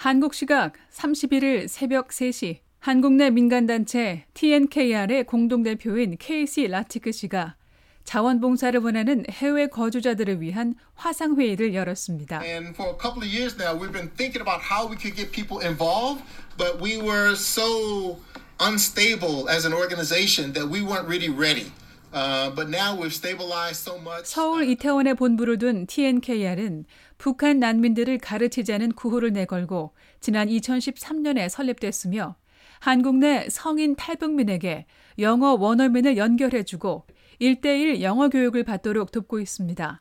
한국 시각 31일 새벽 3시 한국 내 민간단체 TNKR의 공동대표인 KC 라티크 씨가 자원봉사를 원하는 해외 거주자들을 위한 열었습니다. Weren't really ready. Uh. 서울 이태원에 본부를 둔 TNKR은 북한 난민들을 가르치자는 구호를 내걸고 지난 2013년에 설립됐으며 한국 내 성인 탈북민에게 영어 원어민을 연결해주고 1대1 영어 교육을 받도록 돕고 있습니다.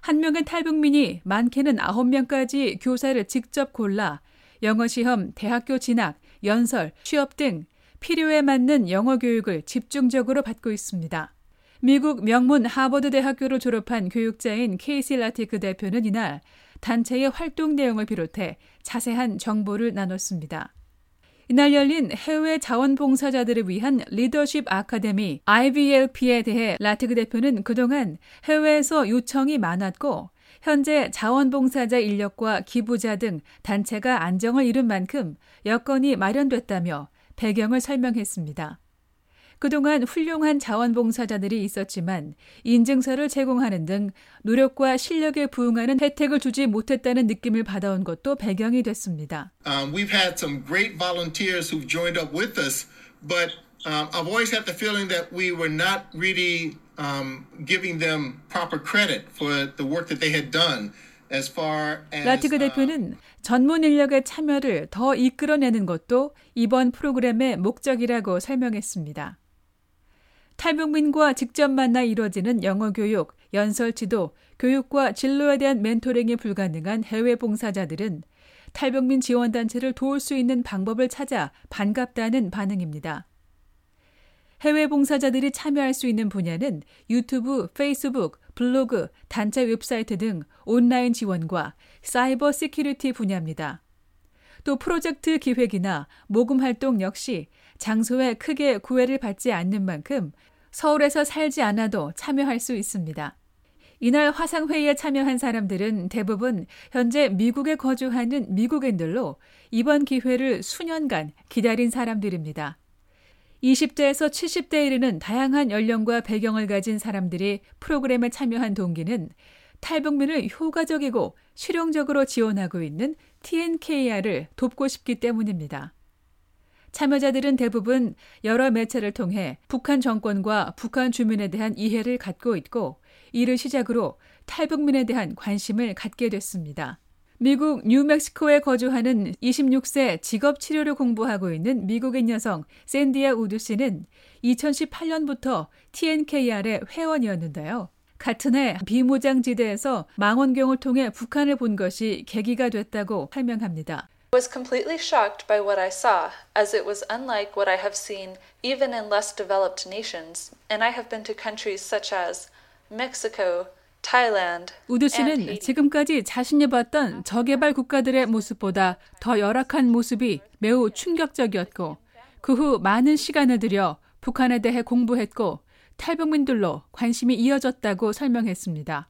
한 명의 탈북민이 많게는 9명까지 교사를 직접 골라 영어 시험, 대학교 진학, 연설, 취업 등 필요에 맞는 영어 교육을 집중적으로 받고 있습니다. 미국 명문 하버드 대학교를 졸업한 교육자인 케이시 라티크 대표는 이날 단체의 활동 내용을 비롯해 자세한 정보를 나눴습니다. 이날 열린 해외 자원봉사자들을 위한 리더십 아카데미 IVLP에 대해 라티크 대표는 그동안 해외에서 요청이 많았고 현재 자원봉사자 인력과 기부자 등 단체가 안정을 이룬 만큼 여건이 마련됐다며 배경을 설명했습니다. 그동안 훌륭한 자원봉사자들이 있었지만 인증서를 제공하는 등 노력과 실력에 부응하는 혜택을 주지 못했다는 느낌을 받아온 것도 배경이 됐습니다. Um, we've had some great volunteers who've joined up with us, but um, I've always had the feeling that we were not really um, giving them proper credit for the work that they had done. As far as, 라티그 대표는 전문 인력의 참여를 더 이끌어내는 것도 이번 프로그램의 목적이라고 설명했습니다. 탈북민과 직접 만나 이루어지는 영어 교육, 연설 지도, 교육과 진로에 대한 멘토링이 불가능한 해외 봉사자들은 탈북민 지원단체를 도울 수 있는 방법을 찾아 반갑다는 반응입니다. 해외 봉사자들이 참여할 수 있는 분야는 유튜브, 페이스북, 블로그, 단체 웹사이트 등 온라인 지원과 cyber security 분야입니다. 또 프로젝트 기획이나 모금 활동 역시 장소에 크게 구애를 받지 않는 만큼 서울에서 살지 않아도 참여할 수 있습니다. 이날 화상회의에 참여한 사람들은 대부분 현재 미국에 거주하는 미국인들로 이번 기회를 수년간 기다린 사람들입니다. 20대에서 70대에 이르는 다양한 연령과 배경을 가진 사람들이 프로그램에 참여한 동기는 탈북민을 효과적이고 실용적으로 지원하고 있는 TNKR을 돕고 싶기 때문입니다. 참여자들은 대부분 여러 매체를 통해 북한 정권과 북한 주민에 대한 이해를 갖고 있고 이를 시작으로 탈북민에 대한 관심을 갖게 됐습니다. 미국 뉴멕시코에 거주하는 26세 직업 치료를 공부하고 있는 미국인 여성 샌디아 우드 씨는 2018년부터 TNKR의 회원이었는데요. 같은 해 비무장지대에서 망원경을 통해 북한을 본 것이 계기가 됐다고 설명합니다. was completely shocked by what I saw, as it was unlike what I have seen even in less developed nations, and I have been to countries such as Mexico, 우드 씨는 지금까지 자신이 봤던 저개발 국가들의 모습보다 더 열악한 모습이 매우 충격적이었고 그 후 많은 시간을 들여 북한에 대해 공부했고 탈북민들로 관심이 이어졌다고 설명했습니다.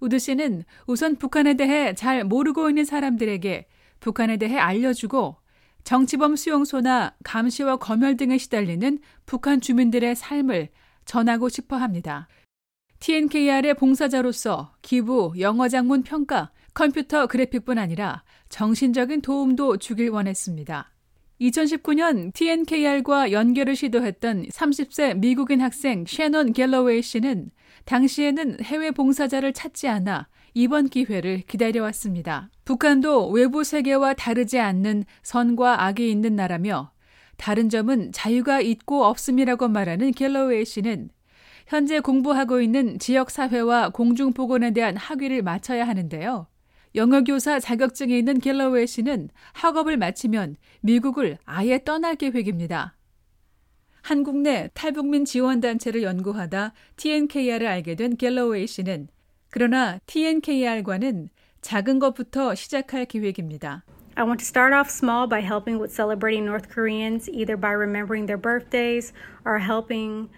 우드 씨는 우선 북한에 대해 잘 모르고 있는 사람들에게 북한에 대해 알려주고 정치범 수용소나 감시와 검열 등에 시달리는 북한 주민들의 삶을 전하고 싶어 합니다. TNKR의 봉사자로서 기부, 영어 장문 평가, 컴퓨터 그래픽뿐 아니라 정신적인 도움도 주길 원했습니다. 2019년 TNKR과 연결을 시도했던 30세 미국인 학생 셰넌 갤러웨이 씨는 당시에는 해외 봉사자를 찾지 않아 이번 기회를 기다려왔습니다. 북한도 외부 세계와 다르지 않는 선과 악이 있는 나라며 다른 점은 자유가 있고 없음이라고 말하는 갤러웨이 씨는 현재 공부하고 있는 지역사회와 공중보건에 대한 학위를 마쳐야 하는데요. 영어교사 자격증이 있는 갤러웨이 씨는 학업을 마치면 미국을 아예 떠날 계획입니다. 한국 내 탈북민 지원단체를 연구하다 TNKR을 알게 된 갤러웨이 씨는 그러나 TNKR과는 작은 것부터 시작할 계획입니다. I want to start off small by helping with celebrating North Koreans either by remembering their birthdays or helping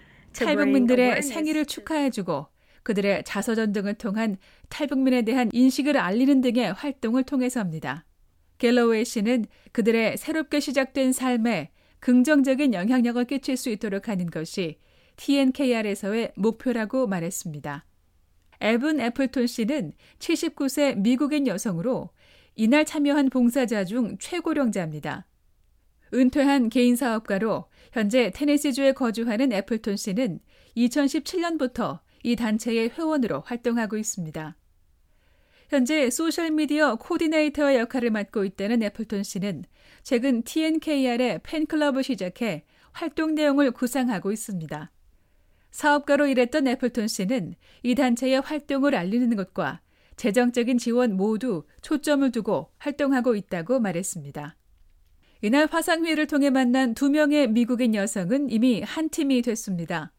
탈북민들의 생일을 축하해주고 그들의 자서전 등을 통한 탈북민에 대한 인식을 알리는 등의 활동을 통해서입니다. 갤러웨이 씨는 그들의 새롭게 시작된 삶에 긍정적인 영향력을 끼칠 수 있도록 하는 것이 TNKR에서의 목표라고 말했습니다. 에븐 애플톤 씨는 79세 미국인 여성으로 이날 참여한 봉사자 중 최고령자입니다. 은퇴한 개인 사업가로 현재 테네시주에 거주하는 애플톤 씨는 2017년부터 이 단체의 회원으로 활동하고 있습니다. 현재 소셜미디어 코디네이터 역할을 맡고 있다는 애플톤 씨는 최근 TNKR의 팬클럽을 시작해 활동 내용을 구상하고 있습니다. 사업가로 일했던 애플톤 씨는 이 단체의 활동을 알리는 것과 재정적인 지원 모두 초점을 두고 활동하고 있다고 말했습니다. 이날 화상회의를 통해 만난 두 명의 미국인 여성은 이미 한 팀이 됐습니다.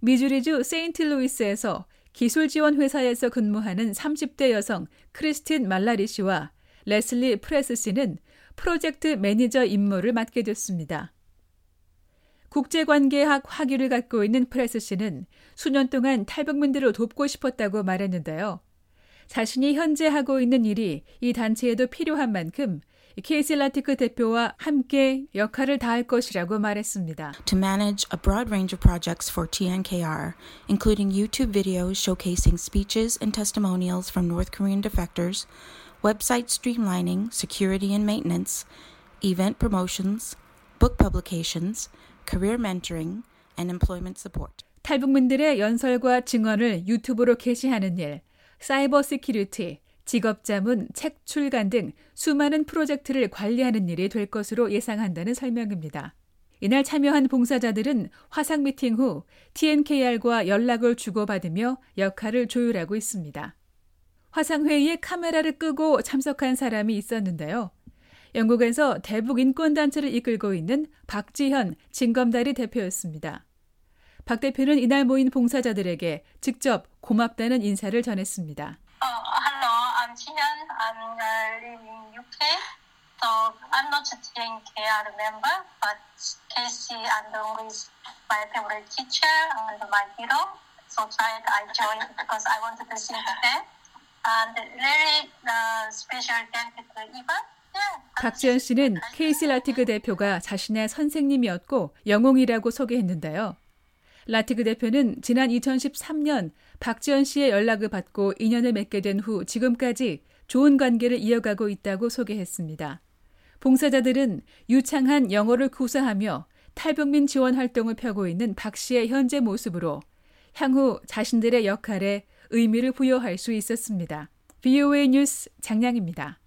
미주리주 세인트루이스에서 기술 지원 회사에서 근무하는 30대 여성 크리스틴 말라리 씨와 레슬리 프레스 씨는 프로젝트 매니저 임무를 맡게 됐습니다. 국제관계학 학위를 갖고 있는 프레스 씨는 수년 동안 탈북민들을 돕고 싶었다고 말했는데요. 자신이 현재 하고 있는 일이 이 단체에도 필요한 만큼 케이시 라티크 대표와 함께 역할을 다할 것이라고 말했습니다. To manage a broad range of projects for TNKR, including YouTube videos showcasing speeches and testimonials from North Korean defectors, website streamlining, security and maintenance, event promotions, book publications, career mentoring, and employment support. 탈북민들의 연설과 증언을 유튜브로 게시하는 일, cyber security, 직업 자문, 책 출간 등 수많은 프로젝트를 관리하는 일이 될 것으로 예상한다는 설명입니다. 이날 참여한 봉사자들은 화상 미팅 후 TNKR과 연락을 주고받으며 역할을 조율하고 있습니다. 화상회의에 카메라를 끄고 참석한 사람이 있었는데요. 영국에서 대북 인권단체를 이끌고 있는 박지현 진검다리 대표였습니다. 박 대표는 이날 모인 봉사자들에게 직접 고맙다는 인사를 전했습니다. I'm Uh, living in UK. So I'm not a TNKR member, but Casey Andong is my favorite teacher and my hero. So tried I joined because I wanted to sing to them. And really uh, special thank you to Eva. 박지현 씨는 케이시 라티그 대표가 자신의 선생님이었고 영웅이라고 소개했는데요. 라티그 대표는 지난 2013년 박지원 씨의 연락을 받고 인연을 맺게 된 후 지금까지 좋은 관계를 이어가고 있다고 소개했습니다. 봉사자들은 유창한 영어를 구사하며 탈북민 지원 활동을 펴고 있는 박 씨의 현재 모습으로 향후 자신들의 역할에 의미를 부여할 수 있었습니다. VOA 뉴스 장량입니다.